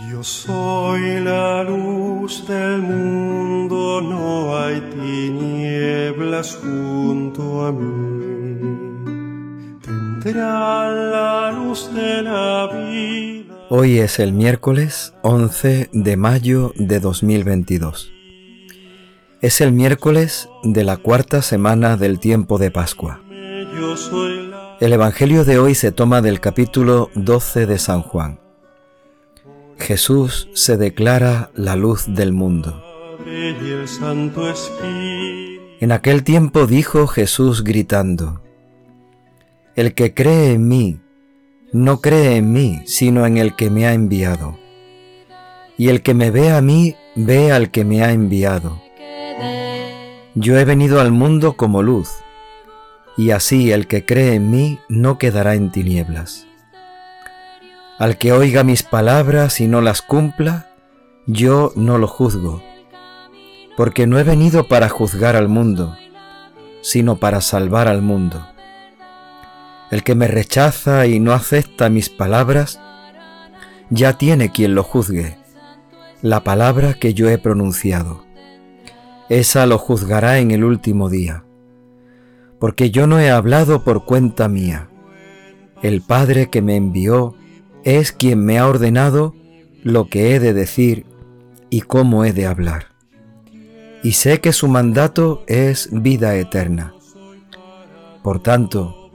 Yo soy la luz del mundo, no hay tinieblas junto a mí. Tendrán la luz de la vida. Hoy es el miércoles 11 de mayo de 2022. Es el miércoles de la cuarta semana del tiempo de Pascua. El Evangelio de hoy se toma del capítulo 12 de San Juan. Jesús se declara la luz del mundo. En aquel tiempo dijo Jesús gritando, El que cree en mí, no cree en mí, sino en el que me ha enviado. Y el que me ve a mí, ve al que me ha enviado. Yo he venido al mundo como luz, y así el que cree en mí no quedará en tinieblas. Al que oiga mis palabras y no las cumpla, yo no lo juzgo, porque no he venido para juzgar al mundo, sino para salvar al mundo. El que me rechaza y no acepta mis palabras, ya tiene quien lo juzgue, la palabra que yo he pronunciado. Esa lo juzgará en el último día, porque yo no he hablado por cuenta mía. El Padre que me envió es quien me ha ordenado lo que he de decir y cómo he de hablar. Y sé que su mandato es vida eterna. Por tanto,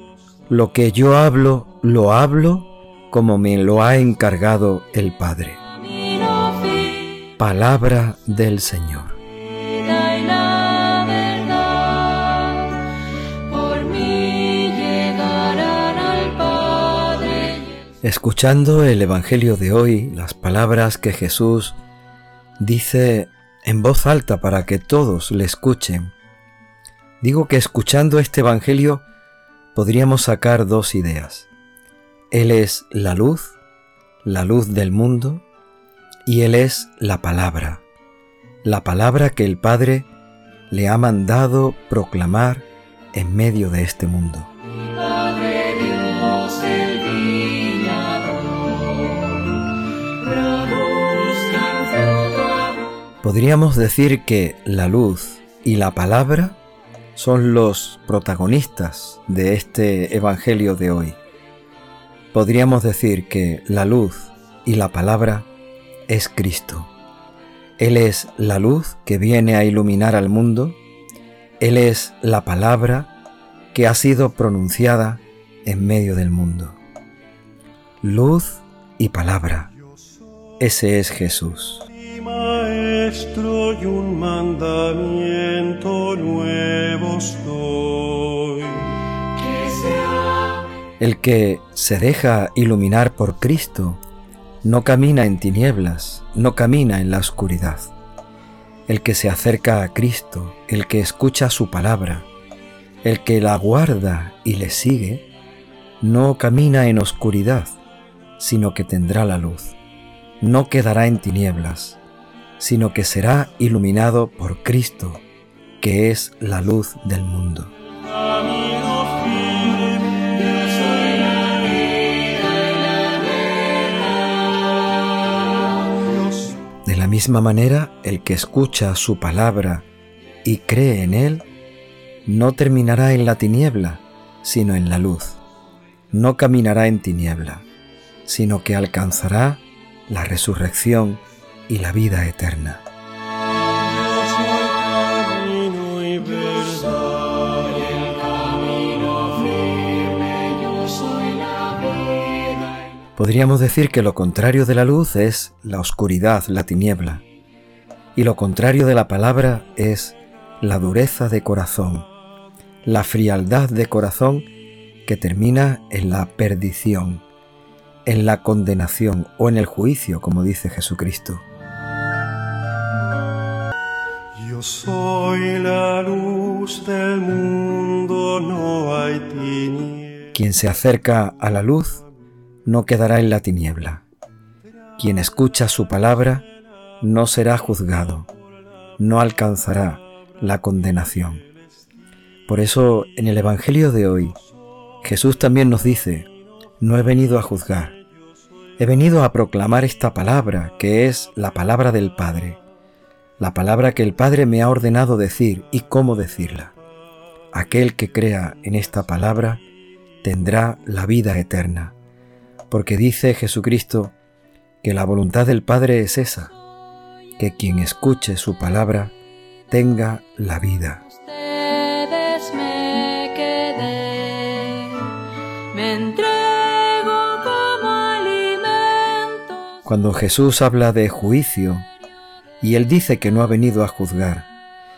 lo que yo hablo, lo hablo como me lo ha encargado el Padre. Palabra del Señor. Escuchando el Evangelio de hoy, las palabras que Jesús dice en voz alta para que todos le escuchen, digo que escuchando este Evangelio podríamos sacar dos ideas. Él es la luz, la luz del mundo, y Él es la palabra, la palabra que el Padre le ha mandado proclamar en medio de este mundo. Podríamos decir que la luz y la palabra son los protagonistas de este Evangelio de hoy. Podríamos decir que la luz y la palabra es Cristo. Él es la luz que viene a iluminar al mundo. Él es la palabra que ha sido pronunciada en medio del mundo. Luz y palabra. Ese es Jesús. Mi maestro y un mandamiento nuevo sea El que se deja iluminar por Cristo no camina en tinieblas, no camina en la oscuridad. El que se acerca a Cristo, el que escucha su palabra, el que la guarda y le sigue, no camina en oscuridad, sino que tendrá la luz. No quedará en tinieblas, sino que será iluminado por Cristo, que es la luz del mundo. De la misma manera, el que escucha su palabra y cree en él, no terminará en la tiniebla, sino en la luz. No caminará en tiniebla, sino que alcanzará la resurrección y la vida eterna. Podríamos decir que lo contrario de la luz es la oscuridad, la tiniebla, y lo contrario de la palabra es la dureza de corazón, la frialdad de corazón que termina en la perdición, en la condenación o en el juicio, como dice Jesucristo. Soy la luz del mundo, no hay tinieblas. Quien se acerca a la luz no quedará en la tiniebla. Quien escucha su palabra no será juzgado, no alcanzará la condenación. Por eso en el Evangelio de hoy Jesús también nos dice, no he venido a juzgar, He venido a proclamar esta palabra, que es la palabra del Padre, la palabra que el Padre me ha ordenado decir y cómo decirla. Aquel que crea en esta palabra tendrá la vida eterna, porque dice Jesucristo que la voluntad del Padre es esa, que quien escuche su palabra tenga la vida. ustedes me quedé, me entrego como alimento. Cuando Jesús habla de juicio, y él dice que no ha venido a juzgar,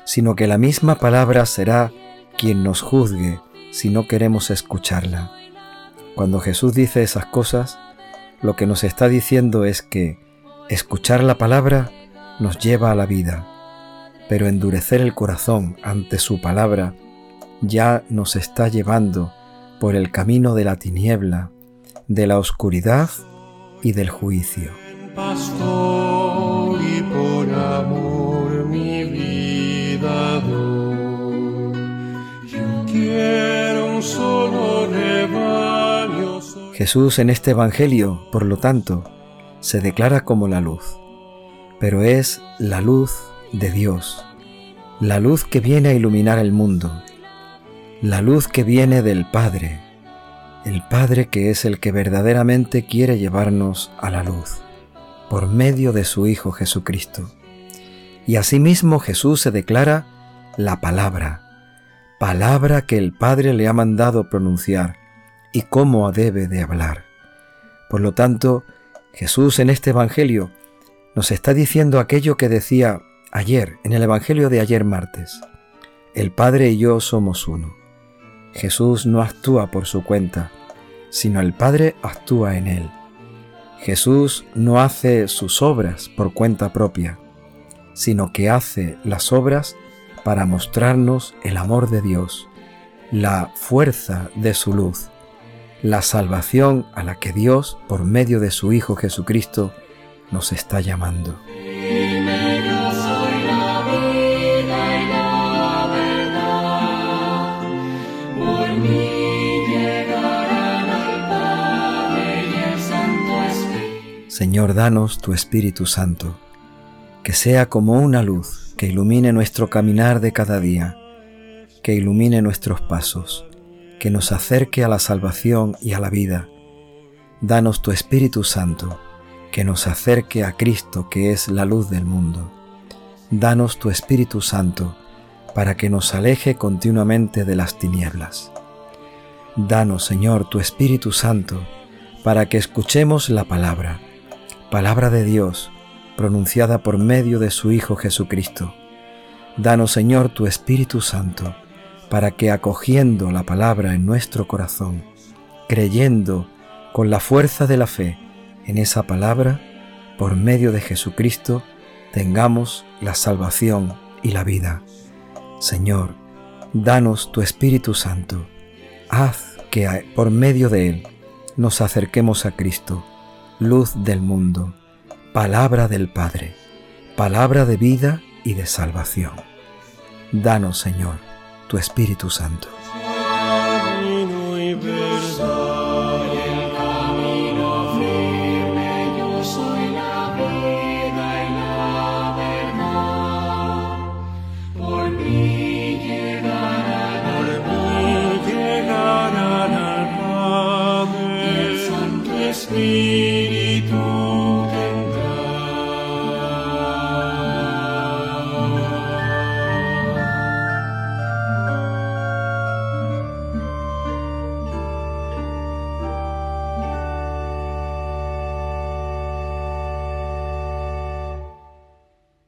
sino que la misma palabra será quien nos juzgue si no queremos escucharla. Cuando Jesús dice esas cosas, lo que nos está diciendo es que escuchar la palabra nos lleva a la vida, pero endurecer el corazón ante su palabra ya nos está llevando por el camino de la tiniebla, de la oscuridad y del juicio. Jesús en este Evangelio, por lo tanto, se declara como la luz, pero es la luz de Dios, la luz que viene a iluminar el mundo, la luz que viene del Padre, el Padre que es el que verdaderamente quiere llevarnos a la luz, por medio de su Hijo Jesucristo. Y asimismo Jesús se declara la palabra, palabra que el Padre le ha mandado pronunciar y cómo debe de hablar. Por lo tanto, Jesús en este Evangelio nos está diciendo aquello que decía ayer, en el Evangelio de ayer martes. El Padre y yo somos uno. Jesús no actúa por su cuenta, sino el Padre actúa en él. Jesús no hace sus obras por cuenta propia, sino que hace las obras para mostrarnos el amor de Dios, la fuerza de su luz, la salvación a la que Dios, por medio de su Hijo Jesucristo, nos está llamando. Señor, danos tu Espíritu Santo, que sea como una luz que ilumine nuestro caminar de cada día, que ilumine nuestros pasos, que nos acerque a la salvación y a la vida. Danos tu Espíritu Santo, que nos acerque a Cristo, que es la luz del mundo. Danos tu Espíritu Santo, para que nos aleje continuamente de las tinieblas. Danos, Señor, tu Espíritu Santo, para que escuchemos la palabra, palabra de Dios, pronunciada por medio de su Hijo Jesucristo. Danos, Señor, tu Espíritu Santo, para que acogiendo la palabra en nuestro corazón, creyendo con la fuerza de la fe en esa palabra, por medio de Jesucristo, tengamos la salvación y la vida. Señor, danos tu Espíritu Santo. Haz que por medio de él nos acerquemos a Cristo, luz del mundo, palabra del Padre, palabra de vida y de salvación. Danos, Señor, tu Espíritu Santo.